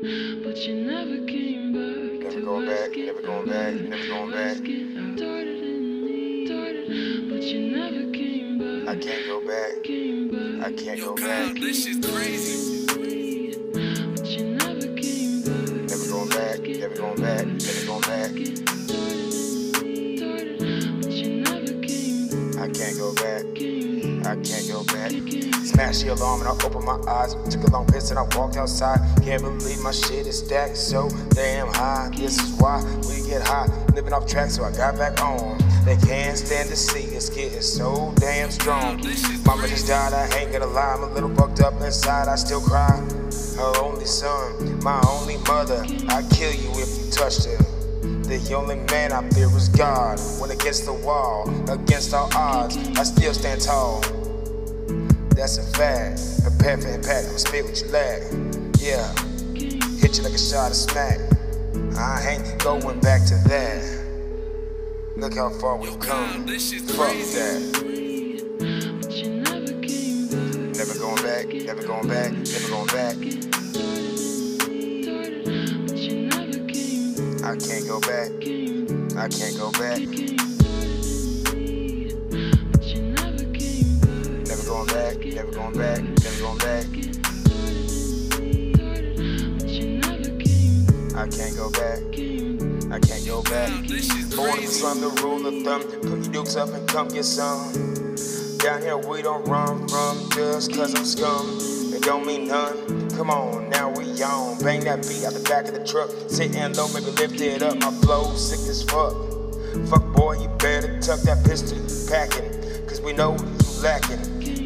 But you never came back. Never going back, never going back, never going back. Ask it out. Started in me, started, but you never came back. I can't go back. I can't go back. this shit's crazy. But you never came back. Never going back, never going back, never going back. But you never came back. I can't go back. I can't go back. Smash the alarm and I open my eyes. Took a long piss and I walked outside. Can't believe my shit is stacked so damn high. This is why we get high. Living off track, so I got back on. They can't stand to see us getting so damn strong. Mama just died, I ain't gonna lie. I'm a little fucked up inside, I still cry. Her only son, my only mother. I'd kill you if you touched her. The only man I fear is God. When against the wall, against all odds, I still stand tall. That's a fact. Prepare for impact. I'ma spit what you lack. Yeah. Hit you like a shot of smack. I ain't going back to that. Look how far we've come. this shit's Fuck crazy. that. But you never came back. Never going back. Never going back. Never going back. I can't go back. I can't go back. Never came back. Never going back. Never going back. Never going back. But you never came back. I can't go back. I can't go back. Born the the rule of thumb. Put your dukes up and come get some. Down here we don't run from just cause I'm scum. It don't mean none. Come on, now we on. Bang that beat out the back of the truck. Sitting low, maybe lift it up. My flow sick as fuck. Fuck boy, you better tuck that pistol you packing. Cause we know you lacking.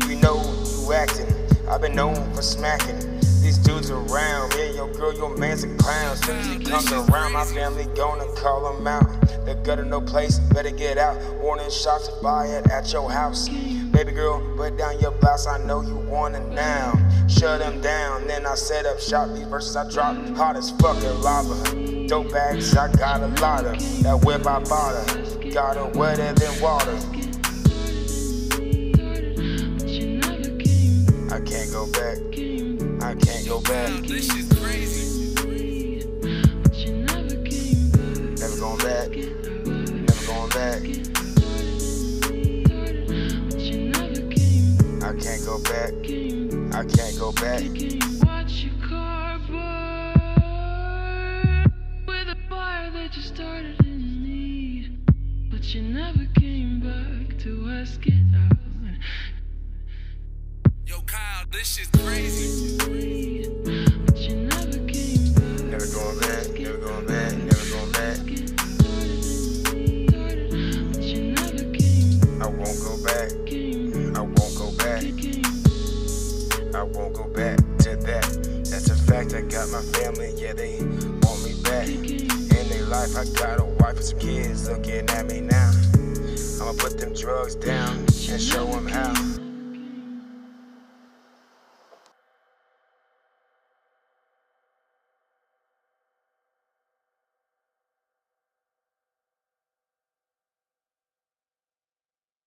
We know you acting. I've been known for smacking. These dudes around, yeah, your girl, your man's a clown. Soon as he comes around, my family gonna call him out. The gutter, no place, better get out. Warning shots fired at your house. Baby girl, put down your blouse, I know you want it now. Shut him down, then I set up shop. These verses I drop, hot as fucking lava. Dope bags, I got a lot of. That whip I bought her, got her wetter than water. But you never came back. I can't go back, I can't go back. this is crazy. But you never came back. Never going back, never going back. But you never came back. I can't go back, I can't go back. Watch your car burn with a fire that you started in me. But you never came back to ask it out. Yo, Kyle, this shit's crazy. I won't go back to that. That's a fact, I got my family, yeah, they want me back. In their life, I got a wife and some kids looking at me now. I'ma put them drugs down and show them how.